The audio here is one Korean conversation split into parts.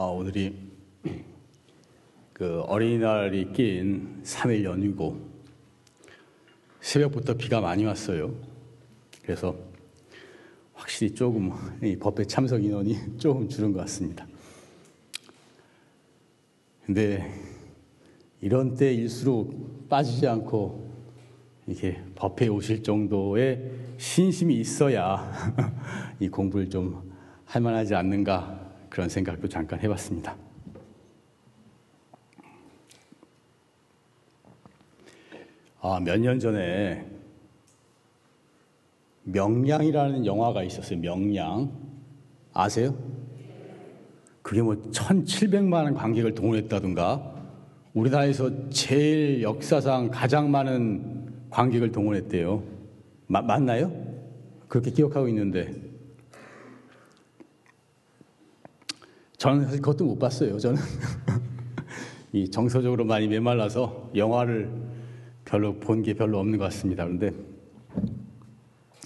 아, 오늘이 그 어린이날이 낀 3일 연휴고 새벽부터 비가 많이 왔어요. 그래서 확실히 조금 이 법회 참석 인원이 조금 줄은 것 같습니다. 근데 이런 때일수록 빠지지 않고 이렇게 법회에 오실 정도의 신심이 있어야 이 공부를 좀 할 만하지 않는가 그런 생각도 잠깐 해봤습니다. 아, 몇 년 전에 명량이라는 영화가 있었어요. 명량. 아세요? 그게 뭐 1,700만 관객을 동원했다든가 우리나라에서 제일 역사상 가장 많은 관객을 동원했대요. 마, 맞나요? 그렇게 기억하고 있는데 저는 사실 그것도 못 봤어요. 저는 이 정서적으로 많이 메말라서 영화를 별로 본 게 별로 없는 것 같습니다. 그런데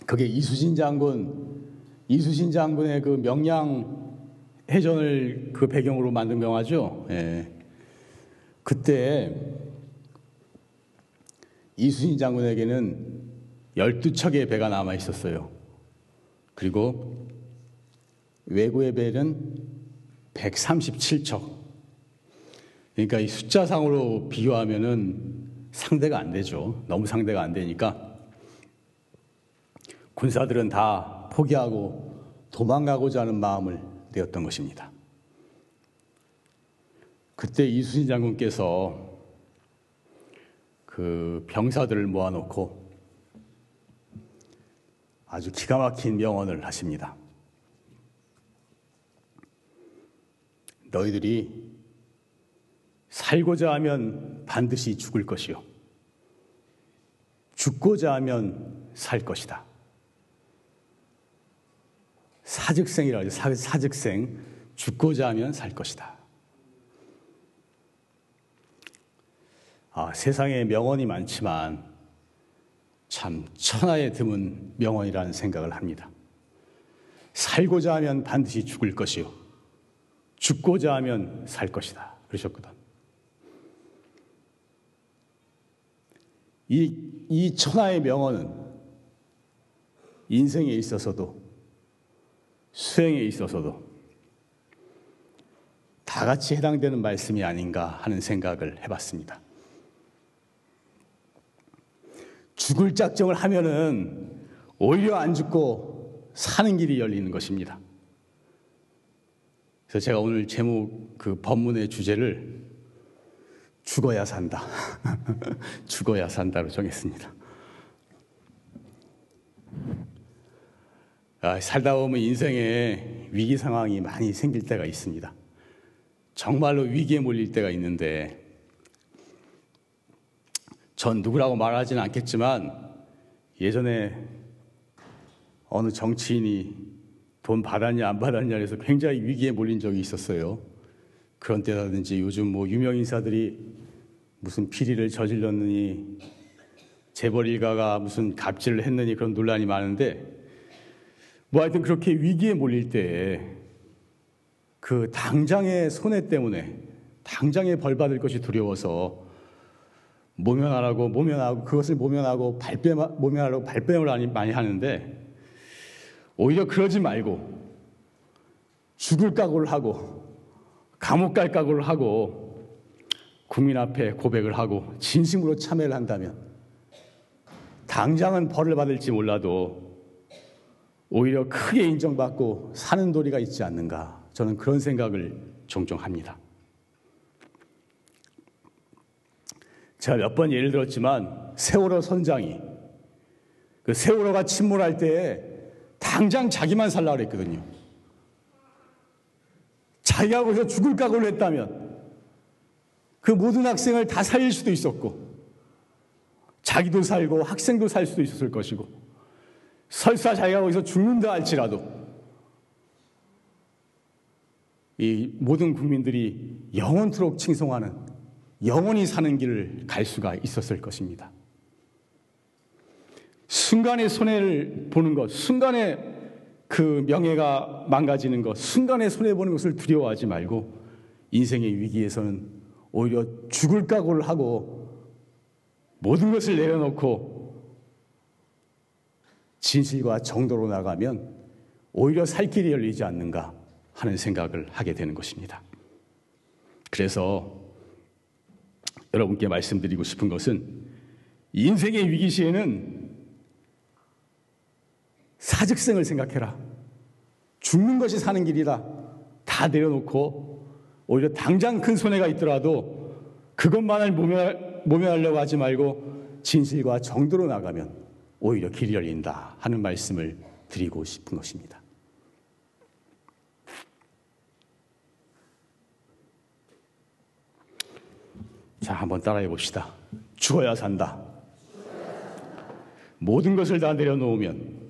그게 이수신 장군, 이수신 장군의 그 명량 해전을 그 배경으로 만든 영화죠. 예. 그때 이수신 장군에게는 12척의 배가 남아 있었어요. 그리고 외구의 배는 137척. 그러니까 이 숫자상으로 비교하면은 상대가 안 되죠. 너무 상대가 안 되니까 군사들은 다 포기하고 도망가고자 하는 마음을 내었던 것입니다. 그때 이수신 장군께서 그 병사들을 모아놓고 아주 기가 막힌 명언을 하십니다. 너희들이 살고자 하면 반드시 죽을 것이요. 죽고자 하면 살 것이다. 사즉생이라고 하죠. 사즉생. 죽고자 하면 살 것이다. 아, 세상에 명언이 많지만 참 천하에 드문 명언이라는 생각을 합니다. 살고자 하면 반드시 죽을 것이요. 죽고자 하면 살 것이다. 그러셨거든. 이, 이 천하의 명언은 인생에 있어서도 수행에 있어서도 다 같이 해당되는 말씀이 아닌가 하는 생각을 해봤습니다. 죽을 작정을 하면은 오히려 안 죽고 사는 길이 열리는 것입니다. 그래서 제가 오늘 제목 그 법문의 주제를 죽어야 산다. 죽어야 산다로 정했습니다. 아, 살다 보면 인생에 위기 상황이 많이 생길 때가 있습니다. 정말로 위기에 몰릴 때가 있는데 전 누구라고 말하지는 않겠지만 예전에 어느 정치인이 돈 받았냐 안 받았냐 해서 굉장히 위기에 몰린 적이 있었어요. 그런 때라든지 요즘 뭐 유명 인사들이 무슨 피리를 저질렀느니 재벌 일가가 무슨 갑질을 했느니 그런 논란이 많은데 뭐 하여튼 그렇게 위기에 몰릴 때그 당장의 손해 때문에 당장의 벌 받을 것이 두려워서 모면하라고 모면하고 그것을 모면하고 발뺌 모면하라고 발뺌을 많이 하는데 오히려 그러지 말고 죽을 각오를 하고 감옥 갈 각오를 하고 국민 앞에 고백을 하고 진심으로 참여를 한다면 당장은 벌을 받을지 몰라도 오히려 크게 인정받고 사는 도리가 있지 않는가 저는 그런 생각을 종종 합니다. 제가 몇 번 예를 들었지만 세월호 선장이 그 세월호가 침몰할 때 당장 자기만 살라 그랬거든요. 자기가 거기서 죽을 각오를 했다면 그 모든 학생을 다 살릴 수도 있었고 자기도 살고 학생도 살 수도 있었을 것이고 설사 자기가 거기서 죽는다 할지라도 이 모든 국민들이 영원토록 칭송하는 영원히 사는 길을 갈 수가 있었을 것입니다. 순간의 손해를 보는 것, 순간의 그 명예가 망가지는 것, 순간에 손해 보는 것을 두려워하지 말고 인생의 위기에서는 오히려 죽을 각오를 하고 모든 것을 내려놓고 진실과 정도로 나가면 오히려 살 길이 열리지 않는가 하는 생각을 하게 되는 것입니다. 그래서 여러분께 말씀드리고 싶은 것은 인생의 위기 시에는 사직생을 생각해라. 죽는 것이 사는 길이다. 다 내려놓고 오히려 당장 큰 손해가 있더라도 그것만을 모면, 모면하려고 하지 말고 진실과 정도로 나가면 오히려 길이 열린다 하는 말씀을 드리고 싶은 것입니다. 자, 한번 따라해 봅시다. 죽어야 산다. 모든 것을 다 내려놓으면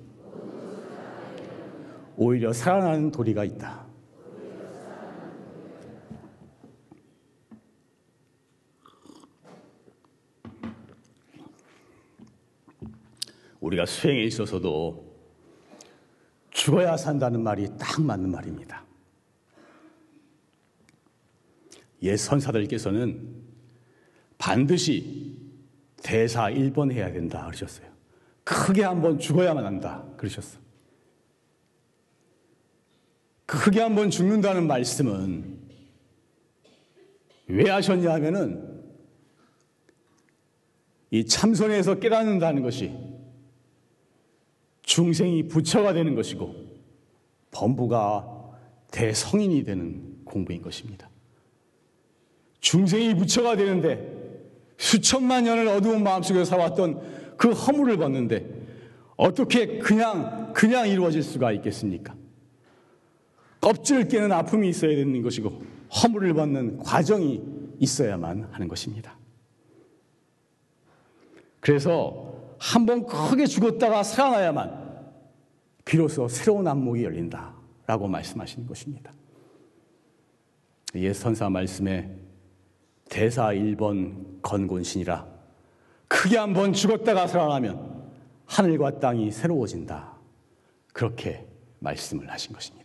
오히려 살아나는 도리가 있다. 우리가 수행에 있어서도 죽어야 산다는 말이 딱 맞는 말입니다. 옛 선사들께서는 반드시 대사 1번 해야 된다 그러셨어요. 크게 한번 죽어야만 한다 그러셨어. 크게 한번 죽는다는 말씀은 왜 하셨냐 하면은 이 참선에서 깨닫는다는 것이 중생이 부처가 되는 것이고 범부가 대성인이 되는 공부인 것입니다. 중생이 부처가 되는데 수천만 년을 어두운 마음속에 살았던 그 허물을 벗는데 어떻게 그냥 그냥 이루어질 수가 있겠습니까? 껍질을 깨는 아픔이 있어야 되는 것이고 허물을 벗는 과정이 있어야만 하는 것입니다. 그래서 한 번 크게 죽었다가 살아나야만 비로소 새로운 안목이 열린다라고 말씀하시는 것입니다. 옛 선사 말씀에 대사 1번 건곤신이라 크게 한 번 죽었다가 살아나면 하늘과 땅이 새로워진다. 그렇게 말씀을 하신 것입니다.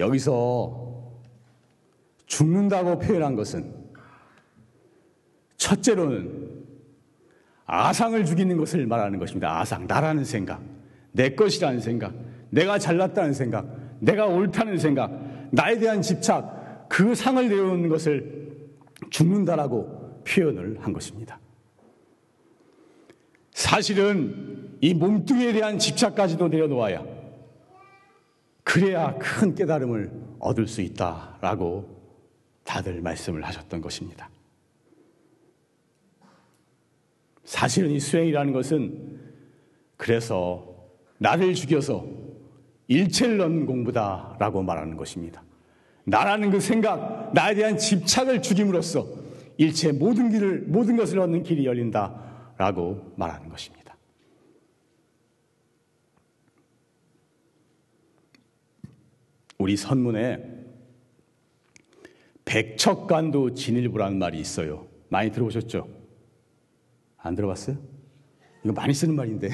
여기서 죽는다고 표현한 것은 첫째로는 아상을 죽이는 것을 말하는 것입니다. 아상, 나라는 생각, 내 것이라는 생각, 내가 잘났다는 생각, 내가 옳다는 생각, 나에 대한 집착, 그 상을 내려놓는 것을 죽는다라고 표현을 한 것입니다. 사실은 이 몸뚱이에 대한 집착까지도 내려놓아야 그래야 큰 깨달음을 얻을 수 있다라고 다들 말씀을 하셨던 것입니다. 사실은 이 수행이라는 것은 그래서 나를 죽여서 일체를 넣는 공부다라고 말하는 것입니다. 나라는 그 생각, 나에 대한 집착을 죽임으로써 일체 모든 길을, 모든 것을 얻는 길이 열린다라고 말하는 것입니다. 우리 선문에 백척간도 진일부라는 말이 있어요. 많이 들어보셨죠? 안 들어봤어요? 이거 많이 쓰는 말인데.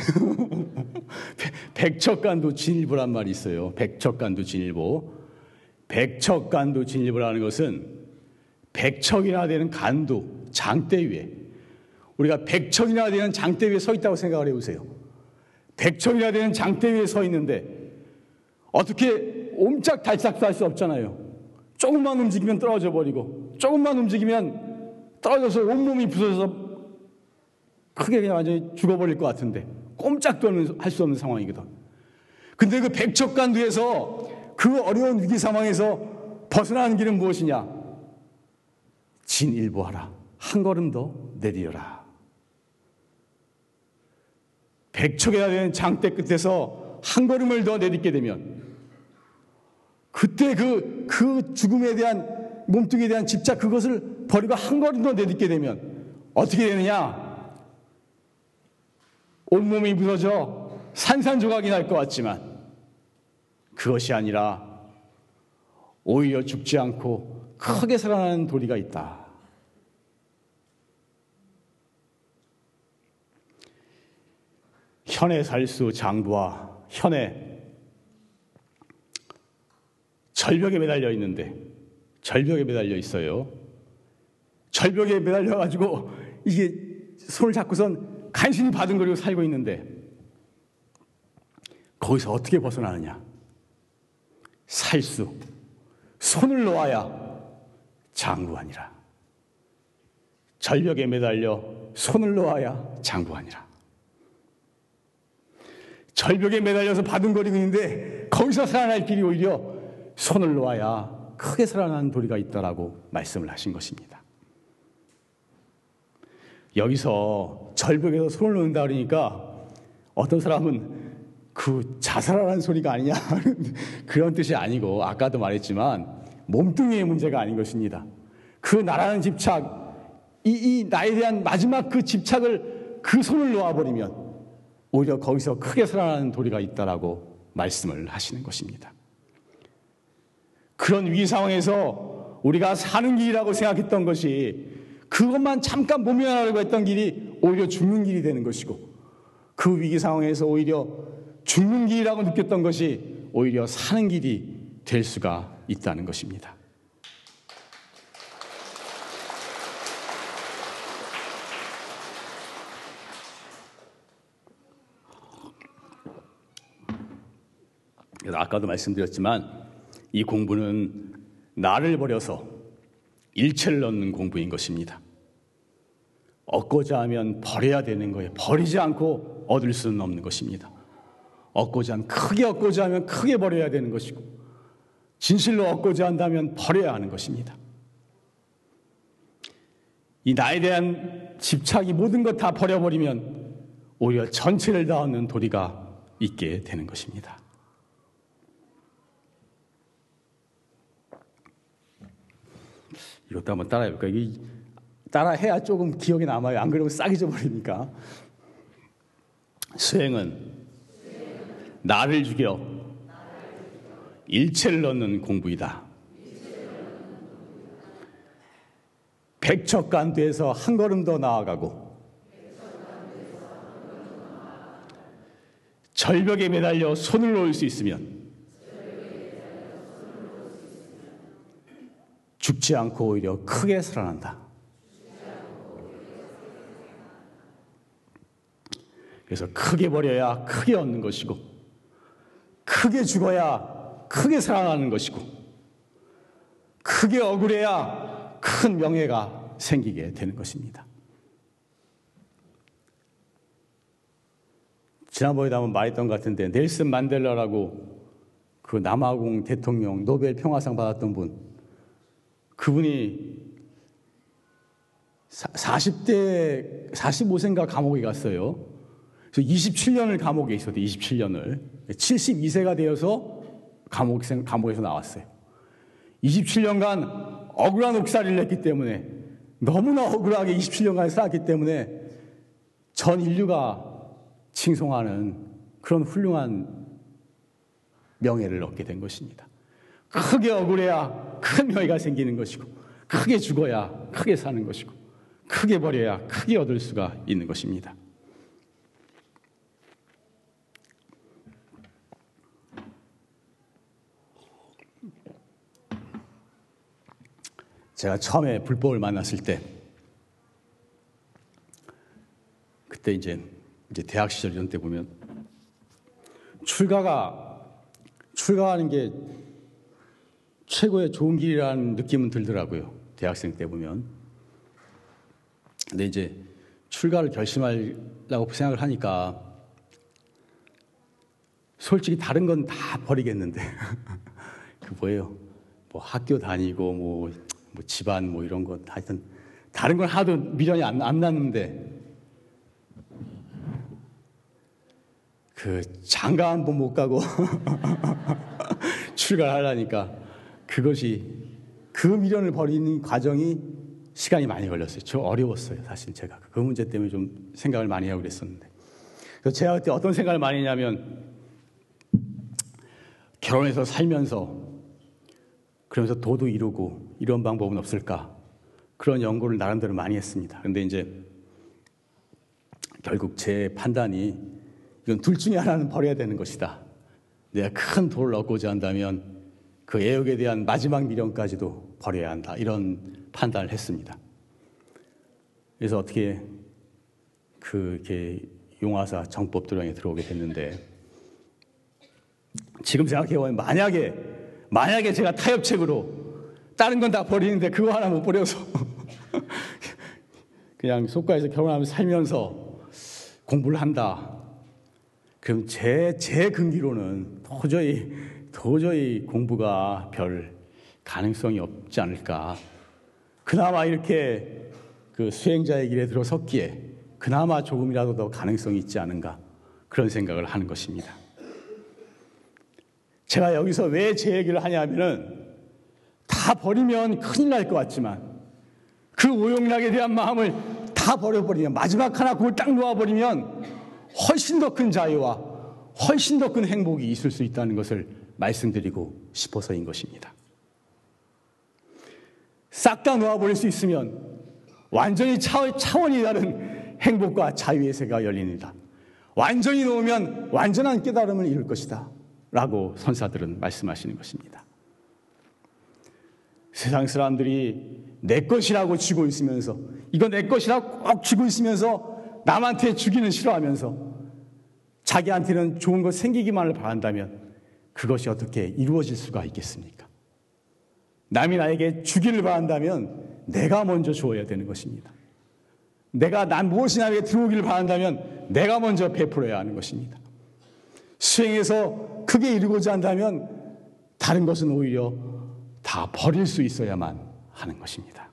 백척간도 진일보란 말이 있어요. 백척간도 진일보. 백척간도 진일보라는 것은 백척이나 되는 간도, 장대 위에 우리가 백척이나 되는 장대 위에 서 있다고 생각을 해보세요. 백척이나 되는 장대 위에 서 있는데 어떻게 옴짝 달싹도 할 수 없잖아요. 조금만 움직이면 떨어져 버리고 조금만 움직이면 떨어져서 온몸이 부서져서 크게 그냥 완전히 죽어버릴 것 같은데 꼼짝도 할 수 없는 상황이거든. 근데 그 백척간두에서 그 어려운 위기 상황에서 벗어나는 길은 무엇이냐? 진일보하라. 한 걸음 더 내디어라. 백척해야 되는 장대 끝에서 한 걸음을 더 내딛게 되면 그때 그, 그 죽음에 대한 몸뚱이에 대한 집착 그것을 버리고 한 걸음 더 내딛게 되면 어떻게 되느냐? 온몸이 부서져 산산조각이 날 것 같지만 그것이 아니라 오히려 죽지 않고 크게 살아나는 도리가 있다. 현의 살수 장부와 현의 절벽에 매달려 있는데 절벽에 매달려 있어요. 절벽에 매달려 가지고 이게 손을 잡고선 간신히 바둥거리고 살고 있는데 거기서 어떻게 벗어나느냐? 살수 손을 놓아야 장구하니라. 절벽에 매달려 손을 놓아야 장구하니라. 절벽에 매달려서 바둥거리고 있는데 거기서 살아날 길이 오히려 손을 놓아야 크게 살아나는 도리가 있다라고 말씀을 하신 것입니다. 여기서 절벽에서 손을 놓는다 그러니까 어떤 사람은 그 자살하라는 소리가 아니냐 그런 뜻이 아니고 아까도 말했지만 몸뚱이의 문제가 아닌 것입니다. 그 나라는 집착, 이, 이 나에 대한 마지막 그 집착을 그 손을 놓아버리면 오히려 거기서 크게 살아나는 도리가 있다라고 말씀을 하시는 것입니다. 그런 위기 상황에서 우리가 사는 길이라고 생각했던 것이 그것만 잠깐 모면하려고 했던 길이 오히려 죽는 길이 되는 것이고 그 위기 상황에서 오히려 죽는 길이라고 느꼈던 것이 오히려 사는 길이 될 수가 있다는 것입니다. 아까도 말씀드렸지만 이 공부는 나를 버려서 일체를 얻는 공부인 것입니다. 얻고자 하면 버려야 되는 거예요. 버리지 않고 얻을 수는 없는 것입니다. 얻고자 하면 크게 얻고자 하면 크게 버려야 되는 것이고 진실로 얻고자 한다면 버려야 하는 것입니다. 이 나에 대한 집착이 모든 것 다 버려버리면 오히려 전체를 다 얻는 도리가 있게 되는 것입니다. 이것도 한번 따라해볼까요? 따라해야 조금 기억에 남아요. 안 그러면 싹 잊어버리니까. 수행은 나를 죽여 일체를 넣는 공부이다. 백척간 돼서 한 걸음 더 나아가고 절벽에 매달려 손을 놓을 수 있으면 죽지 않고 오히려 크게 살아난다. 그래서 크게 버려야 크게 얻는 것이고 크게 죽어야 크게 살아나는 것이고 크게 억울해야 큰 명예가 생기게 되는 것입니다. 지난번에도 한번 말했던 것 같은데 넬슨 만델라라고 그 남아공 대통령 노벨 평화상 받았던 분 그분이 40대 45세인가 감옥에 갔어요. 그래서 27년을 감옥에 있었대 27년을. 72세가 되어서 감옥, 감옥에서 나왔어요. 27년간 억울한 옥살이를 했기 때문에 너무나 억울하게 27년간 살았기 때문에 전 인류가 칭송하는 그런 훌륭한 명예를 얻게 된 것입니다. 크게 억울해야 큰 명예가 생기는 것이고, 크게 죽어야 크게 사는 것이고, 크게 버려야 크게 얻을 수가 있는 것입니다. 제가 처음에 불법을 만났을 때 그때 이제 이제 대학 시절 이런 때 보면 출가가 출가하는 게 최고의 좋은 길이라는 느낌은 들더라고요. 대학생 때 보면. 근데 이제 출가를 결심하려고 생각을 하니까 솔직히 다른 건 다 버리겠는데 그 뭐예요? 뭐 학교 다니고 뭐 뭐 집안 뭐 이런 거 하여튼 다른 건 하도 미련이 안, 안 났는데 그 장가 한 번 못 가고 출가하려니까 그것이 그 미련을 버리는 과정이 시간이 많이 걸렸어요. 저 어려웠어요. 사실 제가 그 문제 때문에 좀 생각을 많이 하고 그랬었는데. 그래서 제가 그때 어떤 생각을 많이 했냐면 결혼해서 살면서 그러면서 도도 이루고 이런 방법은 없을까? 그런 연구를 나름대로 많이 했습니다. 근데 이제 결국 제 판단이 이건 둘 중에 하나는 버려야 되는 것이다. 내가 큰 돌을 얻고자 한다면 그 애욕에 대한 마지막 미련까지도 버려야 한다. 이런 판단을 했습니다. 그래서 어떻게 그 용화사 정법도령에 들어오게 됐는데 지금 생각해보면 만약에 만약에 제가 타협책으로 다른 건 다 버리는데 그거 하나 못 버려서 그냥 속가에서 결혼하면서 살면서 공부를 한다. 그럼 제, 제 근기로는 도저히, 도저히 공부가 별 가능성이 없지 않을까. 그나마 이렇게 그 수행자의 길에 들어섰기에 그나마 조금이라도 더 가능성이 있지 않은가. 그런 생각을 하는 것입니다. 제가 여기서 왜 제 얘기를 하냐면은 다 버리면 큰일 날 것 같지만 그 오용락에 대한 마음을 다 버려버리면 마지막 하나 그걸 딱 놓아버리면 훨씬 더 큰 자유와 훨씬 더 큰 행복이 있을 수 있다는 것을 말씀드리고 싶어서인 것입니다. 싹 다 놓아버릴 수 있으면 완전히 차원이 다른 행복과 자유의 세계가 열립니다. 완전히 놓으면 완전한 깨달음을 이룰 것이다. 라고 선사들은 말씀하시는 것입니다. 세상 사람들이 내 것이라고 쥐고 있으면서 이거 내 것이라고 꼭 쥐고 있으면서 남한테 주기는 싫어하면서 자기한테는 좋은 것 생기기만을 바란다면 그것이 어떻게 이루어질 수가 있겠습니까? 남이 나에게 주기를 바란다면 내가 먼저 주어야 되는 것입니다. 내가 난 무엇이 나에게 들어오기를 바란다면 내가 먼저 베풀어야 하는 것입니다. 수행해서 크게 이루고자 한다면 다른 것은 오히려 다 버릴 수 있어야만 하는 것입니다.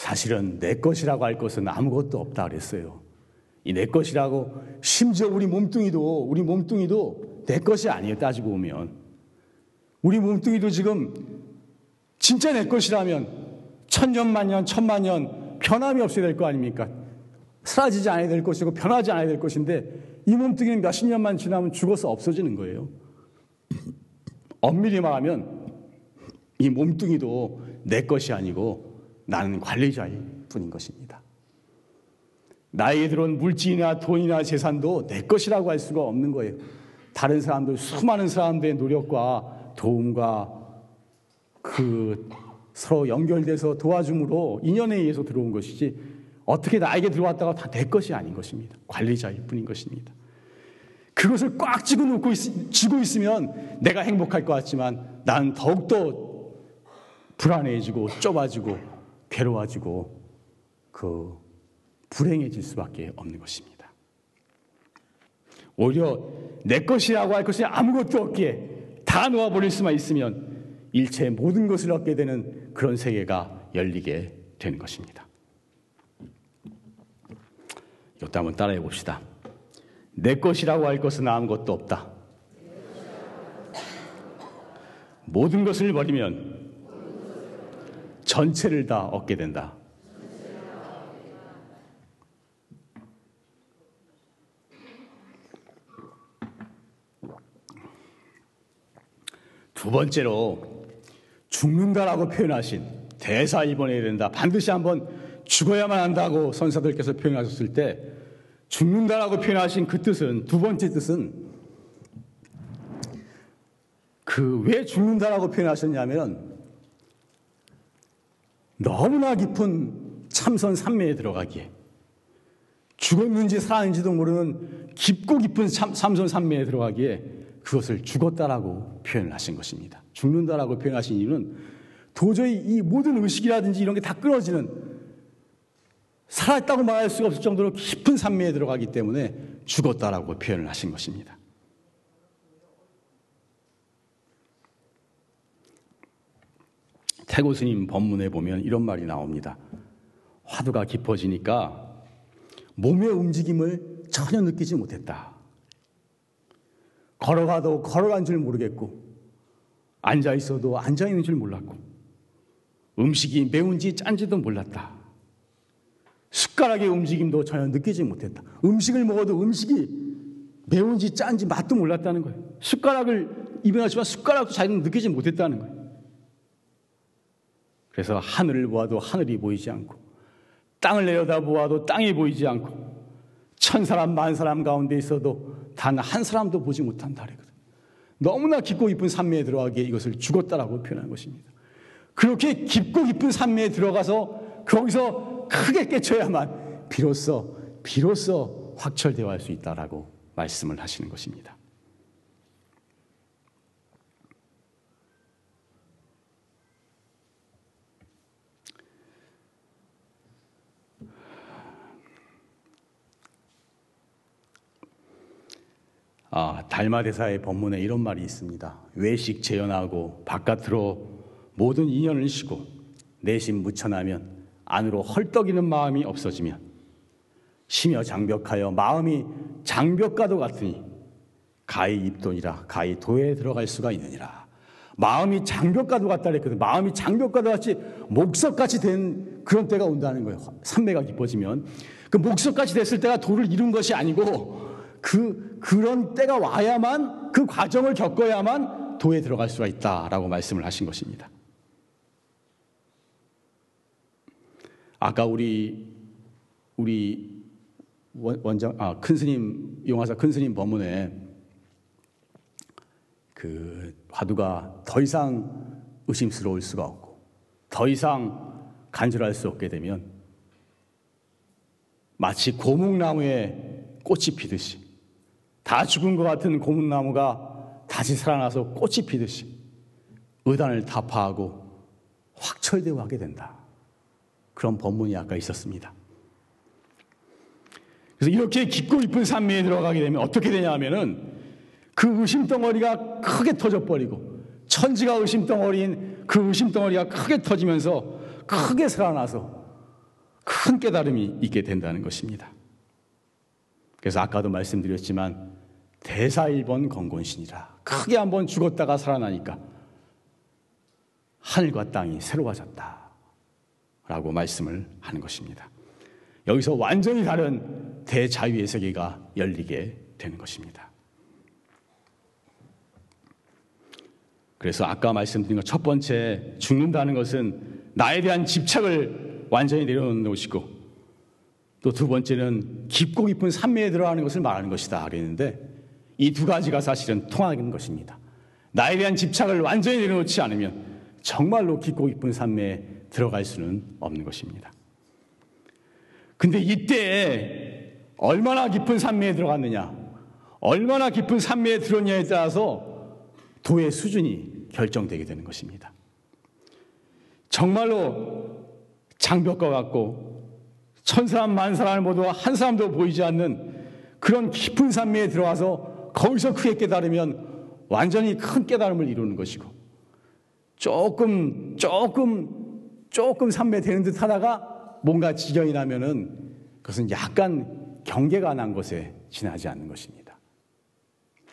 사실은 내 것이라고 할 것은 아무것도 없다 그랬어요. 이 내 것이라고 심지어 우리 몸뚱이도 우리 몸뚱이도 내 것이 아니에요. 따지고 보면 우리 몸뚱이도 지금 진짜 내 것이라면 천년만년 천만년 변함이 없어야 될 거 아닙니까? 사라지지 않아야 될 것이고 변하지 않아야 될 것인데 이 몸뚱이는 몇십 년만 지나면 죽어서 없어지는 거예요. 엄밀히 말하면 이 몸뚱이도 내 것이 아니고 나는 관리자일 뿐인 것입니다. 나에게 들어온 물질이나 돈이나 재산도 내 것이라고 할 수가 없는 거예요. 다른 사람들, 수많은 사람들의 노력과 도움과 그 서로 연결돼서 도와줌으로 인연에 의해서 들어온 것이지 어떻게 나에게 들어왔다가 다 내 것이 아닌 것입니다. 관리자일 뿐인 것입니다. 그것을 꽉 쥐고 놓고 있, 쥐고 있으면 내가 행복할 것 같지만 난 더욱더 불안해지고 좁아지고 괴로워지고 그 불행해질 수밖에 없는 것입니다. 오히려 내 것이라고 할 것이 아무것도 없기에 다 놓아버릴 수만 있으면 일체의 모든 것을 얻게 되는 그런 세계가 열리게 되는 것입니다. 이것도 한번 따라해 봅시다. 내 것이라고 할 것은 아무것도 없다. 모든 것을 버리면 전체를 다 얻게 된다. 두 번째로 죽는다라고 표현하신 대사 입원해야 된다. 반드시 한번 죽어야만 한다고 선사들께서 표현하셨을 때 죽는다라고 표현하신 그 뜻은 두 번째 뜻은 그 왜 죽는다라고 표현하셨냐면 너무나 깊은 참선 산매에 들어가기에 죽었는지 살았는지도 모르는 깊고 깊은 참, 참선 산매에 들어가기에 그것을 죽었다라고 표현을 하신 것입니다. 죽는다라고 표현하신 이유는 도저히 이 모든 의식이라든지 이런 게 다 끊어지는 살았다고 말할 수가 없을 정도로 깊은 산매에 들어가기 때문에 죽었다라고 표현을 하신 것입니다. 태고 스님 법문에 보면 이런 말이 나옵니다. 화두가 깊어지니까 몸의 움직임을 전혀 느끼지 못했다. 걸어가도 걸어간 줄 모르겠고, 앉아 있어도 앉아 있는 줄 몰랐고, 음식이 매운지 짠지도 몰랐다. 숟가락의 움직임도 전혀 느끼지 못했다. 음식을 먹어도 음식이 매운지 짠지 맛도 몰랐다는 거예요. 숟가락을 입에 넣지만 숟가락도 자기는 느끼지 못했다는 거예요. 그래서 하늘을 보아도 하늘이 보이지 않고 땅을 내려다 보아도 땅이 보이지 않고 천 사람, 만 사람 가운데 있어도 단 한 사람도 보지 못한다. 그러거든. 너무나 깊고 깊은 산매에 들어가기에 이것을 죽었다라고 표현한 것입니다. 그렇게 깊고 깊은 산매에 들어가서 거기서 크게 깨쳐야만 비로소, 비로소 확철대화할 수 있다라고 말씀을 하시는 것입니다. 아, 달마대사의 법문에 이런 말이 있습니다. 외식 재현하고 바깥으로 모든 인연을 쉬고 내심 묻혀나면 안으로 헐떡이는 마음이 없어지면 심여 장벽하여 마음이 장벽과도 같으니 가히 입돈이라 가히 도에 들어갈 수가 있느니라. 마음이 장벽과도 같다 그랬거든. 마음이 장벽과도 같이 목석같이 된 그런 때가 온다는 거예요. 산매가 깊어지면 그 목석같이 됐을 때가 도를 이룬 것이 아니고 그 그런 때가 와야만 그 과정을 겪어야만 도에 들어갈 수가 있다라고 말씀을 하신 것입니다. 아까 우리 우리 원장 아 큰 스님 용화사 큰 스님 법문에 그 화두가 더 이상 의심스러울 수가 없고 더 이상 간절할 수 없게 되면 마치 고목나무에 꽃이 피듯이 다 죽은 것 같은 고목나무가 다시 살아나서 꽃이 피듯이 의단을 타파하고 확철대오하게 된다. 그런 법문이 아까 있었습니다. 그래서 이렇게 깊고 깊은 산매에 들어가게 되면 어떻게 되냐 하면은 그 의심 덩어리가 크게 터져버리고 천지가 의심 덩어리인 그 의심 덩어리가 크게 터지면서 크게 살아나서 큰 깨달음이 있게 된다는 것입니다. 그래서 아까도 말씀드렸지만 대사일번 건곤신이라 크게 한번 죽었다가 살아나니까 하늘과 땅이 새로워졌다. 라고 말씀을 하는 것입니다. 여기서 완전히 다른 대자유의 세계가 열리게 되는 것입니다. 그래서 아까 말씀드린 것 첫 번째 죽는다는 것은 나에 대한 집착을 완전히 내려놓는 것이고 또 두 번째는 깊고 깊은 산매에 들어가는 것을 말하는 것이다 그랬는데 이 두 가지가 사실은 통하는 것입니다. 나에 대한 집착을 완전히 내려놓지 않으면 정말로 깊고 깊은 산매에 들어갈 수는 없는 것입니다. 근데 이때 얼마나 깊은 산매에 들어갔느냐, 얼마나 깊은 산매에 들었냐에 따라서 도의 수준이 결정되게 되는 것입니다. 정말로 장벽과 같고 천 사람 만 사람을 모두 한 사람도 보이지 않는 그런 깊은 산매에 들어와서 거기서 크게 깨달으면 완전히 큰 깨달음을 이루는 것이고 조금 조금 조금 산매 되는 듯 하다가 뭔가 지경이 나면은 그것은 약간 경계가 난 것에 지나지 않는 것입니다.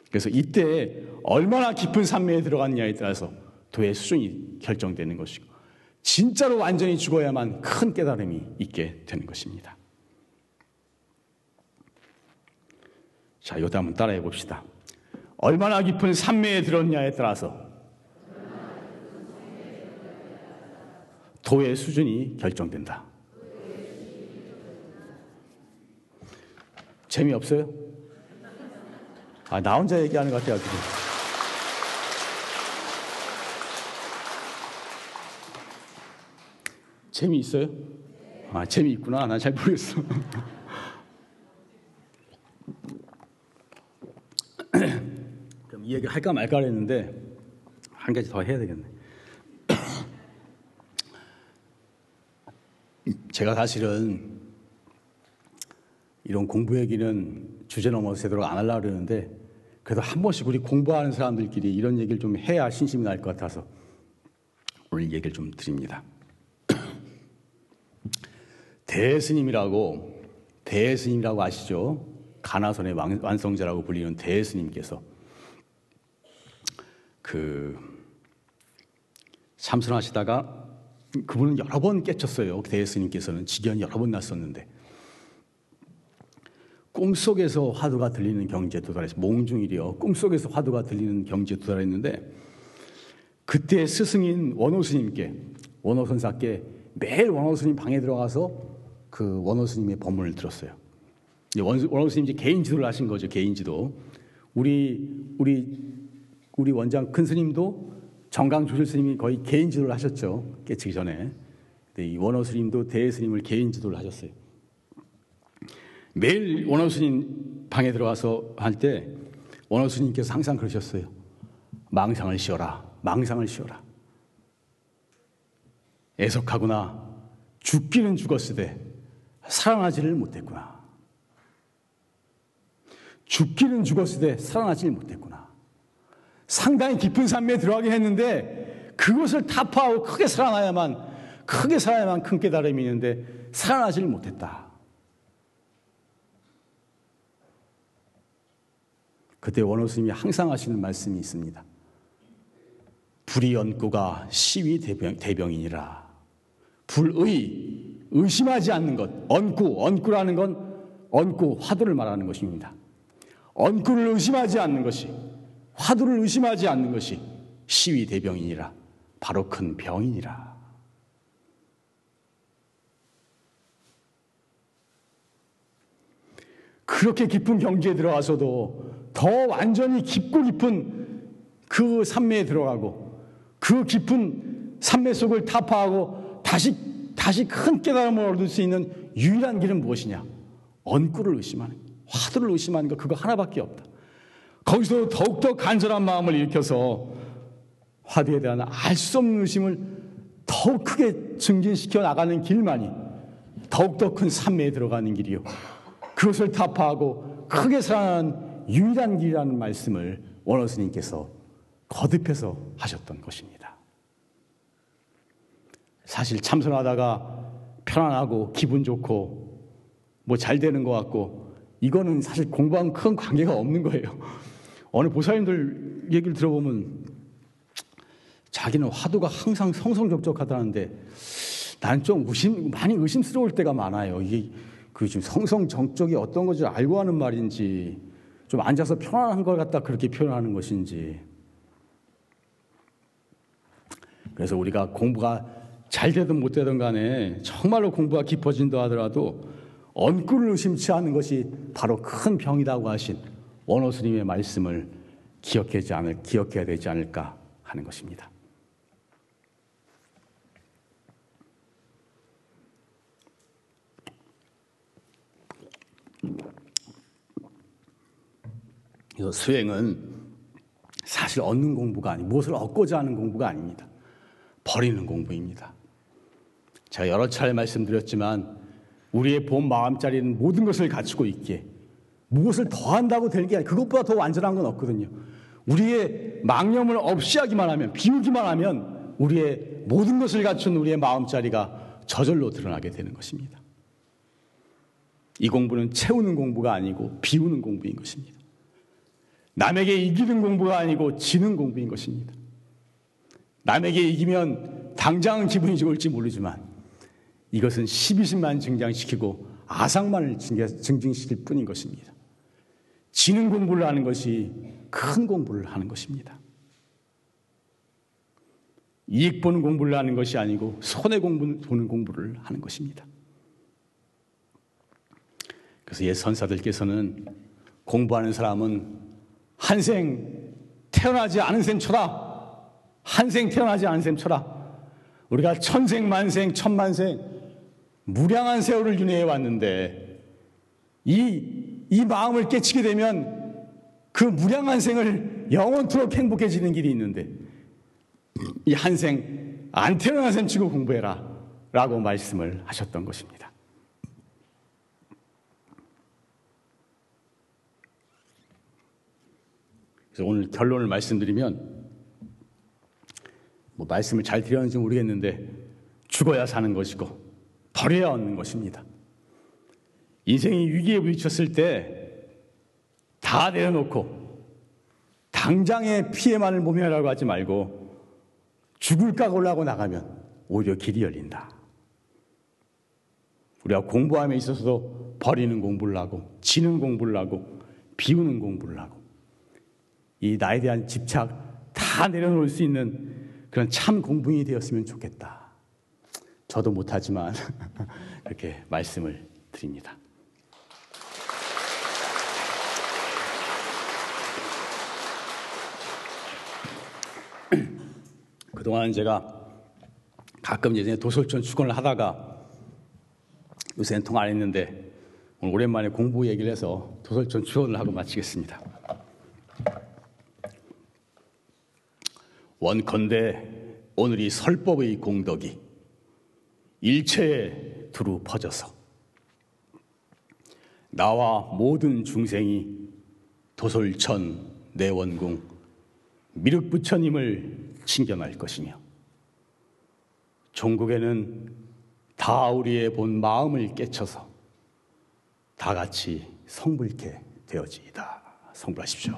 그래서 이때 얼마나 깊은 산매에 들어갔느냐에 따라서 도의 수준이 결정되는 것이고 진짜로 완전히 죽어야만 큰 깨달음이 있게 되는 것입니다. 자, 이것도 한번 따라해 봅시다. 얼마나 깊은 산매에 들었냐에 따라서 도의 수준이 결정된다. 재미없어요? 아, 나 혼자 얘기하는 것 같아요, 재미있어요? 아, 재미있구나. 난 잘 모르겠어. 그럼 이 얘기 할까 말까 했는데, 한 가지 더 해야 되겠네. 제가 사실은 이런 공부 얘기는 주제 넘어서 되도록 안 하려고 그러는데, 그래도 한 번씩 우리 공부하는 사람들끼리 이런 얘기를 좀 해야 신심이 날 것 같아서 오늘 얘기를 좀 드립니다. 대스님이라고 대스님이라고 아시죠? 가나선의 완성자라고 불리는 대스님께서 그 참선하시다가 그분은 여러 번 깨쳤어요. 대스님께서는 지견 여러 번 났었는데 꿈속에서 화두가 들리는 경지에 도달했어 몽중일이요. 꿈속에서 화두가 들리는 경지에 도달했는데 그때 스승인 원호 스님께 원호 선사께 매일 원호 스님 방에 들어가서 그 원호 스님의 법문을 들었어요. 원호 스님이 개인 지도를 하신 거죠. 개인 지도. 우리 우리 우리 원장 큰 스님도 정강 조실 스님이 거의 개인 지도를 하셨죠. 깨치기 전에. 이 원호 스님도 대회 스님을 개인 지도를 하셨어요. 매일 원호 스님 방에 들어가서 할 때 원호 스님께서 항상 그러셨어요. 망상을 쉬어라. 망상을 쉬어라. 애석하구나. 죽기는 죽었으되 살아나지를 못했구나. 죽기는 죽었으되 살아나지를 못했구나. 상당히 깊은 삶에 들어가긴 했는데 그것을 타파하고 크게 살아나야만 크게 살아야만 큰 깨달음이 있는데 살아나지를 못했다. 그때 원호 스님이 항상 하시는 말씀이 있습니다. 불의 연구가 시위 대병, 이니라 불의, 의심하지 않는 것. 언구, 언구라는 건 언구, 화두를 말하는 것입니다. 언구를 의심하지 않는 것이, 화두를 의심하지 않는 것이 시위 대병이니라. 바로 큰 병이니라. 그렇게 깊은 경지에 들어가서도 더 완전히 깊고 깊은 그 산매에 들어가고 그 깊은 산매 속을 타파하고 다시 다시 큰 깨달음을 얻을 수 있는 유일한 길은 무엇이냐? 언꾸를 의심하는, 화두를 의심하는 것 그거 하나밖에 없다. 거기서 더욱더 간절한 마음을 일으켜서 화두에 대한 알 수 없는 의심을 더욱 크게 증진시켜 나가는 길만이 더욱더 큰 산매에 들어가는 길이요. 그것을 타파하고 크게 살아나는 유일한 길이라는 말씀을 원어 스님께서 거듭해서 하셨던 것입니다. 사실 참선하다가 편안하고 기분 좋고 뭐 잘 되는 것 같고 이거는 사실 공부하고 큰 관계가 없는 거예요. 어느 보살님들 얘기를 들어보면 자기는 화두가 항상 성성적적하다는데 나는 좀 의심, 많이 의심스러울 때가 많아요. 이게 그 지금 성성정적이 어떤 건지 알고 하는 말인지 좀 앉아서 편안한 걸 갖다 그렇게 표현하는 것인지 그래서 우리가 공부가 잘 되든 못 되든 간에 정말로 공부가 깊어진다 하더라도 언꾸를 의심치 않는 것이 바로 큰 병이라고 하신 원호 스님의 말씀을 기억하지 않을, 기억해야 되지 않을까 하는 것입니다. 수행은 사실 얻는 공부가 아니 무엇을 얻고자 하는 공부가 아닙니다. 버리는 공부입니다. 제가 여러 차례 말씀드렸지만 우리의 본 마음자리는 모든 것을 갖추고 있기에 무엇을 더한다고 될 게 아니라 그것보다 더 완전한 건 없거든요. 우리의 망념을 없이 하기만 하면 비우기만 하면 우리의 모든 것을 갖춘 우리의 마음자리가 저절로 드러나게 되는 것입니다. 이 공부는 채우는 공부가 아니고 비우는 공부인 것입니다. 남에게 이기는 공부가 아니고 지는 공부인 것입니다. 남에게 이기면 당장은 기분이 좋을지 모르지만 이것은 12신만 증장시키고 아상만을 증진시킬 뿐인 것입니다. 지는 공부를 하는 것이 큰 공부를 하는 것입니다. 이익 보는 공부를 하는 것이 아니고 손해 공부 보는 공부를 하는 것입니다. 그래서 옛 선사들께서는 공부하는 사람은 한생 태어나지 않은 셈 쳐라. 한생 태어나지 않은 셈 쳐라. 우리가 천생 만생 천만생 무량한 세월을 윤회해 왔는데 이, 이 마음을 깨치게 되면 그 무량한 생을 영원토록 행복해지는 길이 있는데 이 한 생 안 태어난 셈 치고 공부해라 라고 말씀을 하셨던 것입니다. 그래서 오늘 결론을 말씀드리면 뭐 말씀을 잘 드렸는지 모르겠는데 죽어야 사는 것이고 버려야 얻는 것입니다. 인생이 위기에 부딪혔을 때 다 내려놓고 당장의 피해만을 모면하라고 하지 말고 죽을 각오를 하고 나가면 오히려 길이 열린다. 우리가 공부함에 있어서도 버리는 공부를 하고 지는 공부를 하고 비우는 공부를 하고 이 나에 대한 집착 다 내려놓을 수 있는 그런 참 공부인이 되었으면 좋겠다. 저도 못하지만 이렇게 말씀을 드립니다. 그동안 제가 가끔 예전에 도솔촌 축원을 하다가 요새는 통안 했는데 오늘 오랜만에 공부 얘기를 해서 도솔촌 축원을 하고 마치겠습니다. 원컨대 오늘이 설법의 공덕이 일체에 두루 퍼져서 나와 모든 중생이 도솔천 내원궁 미륵부처님을 친견할 것이며 종국에는 다 우리의 본 마음을 깨쳐서 다 같이 성불케 되어지이다. 성불하십시오.